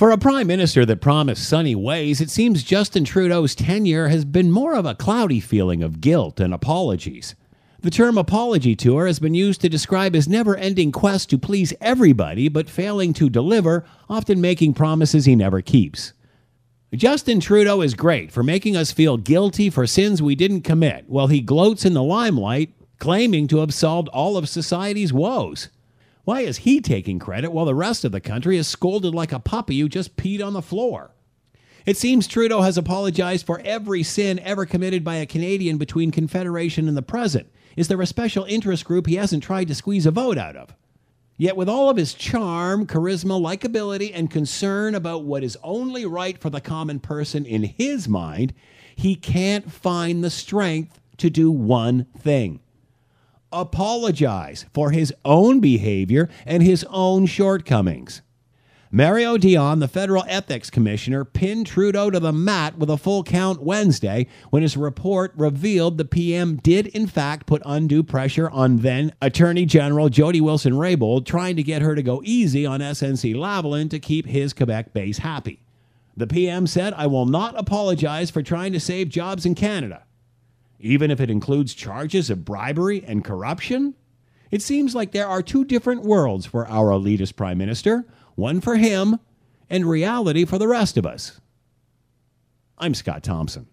For a prime minister that promised sunny ways, it seems Justin Trudeau's tenure has been more of a cloudy feeling of guilt and apologies. The term apology tour has been used to describe his never ending quest to please everybody but failing to deliver, often making promises he never keeps. Justin Trudeau is great for making us feel guilty for sins we didn't commit, while he gloats in the limelight, claiming to have solved all of society's woes. Why is he taking credit while the rest of the country is scolded like a puppy who just peed on the floor? It seems Trudeau has apologized for every sin ever committed by a Canadian between Confederation and the present. Is there a special interest group he hasn't tried to squeeze a vote out of? Yet, with all of his charm, charisma, likability, and concern about what is only right for the common person in his mind, he can't find the strength to do one thing apologize for his own behavior and his own shortcomings. Mario Dion, the federal ethics commissioner, pinned Trudeau to the mat with a full count Wednesday when his report revealed the PM did, in fact, put undue pressure on then Attorney General Jody Wilson Raybould, trying to get her to go easy on SNC Lavalin to keep his Quebec base happy. The PM said, I will not apologize for trying to save jobs in Canada even if it includes charges of bribery and corruption? It seems like there are two different worlds for our elitist prime minister one for him and reality for the rest of us. I'm Scott Thompson.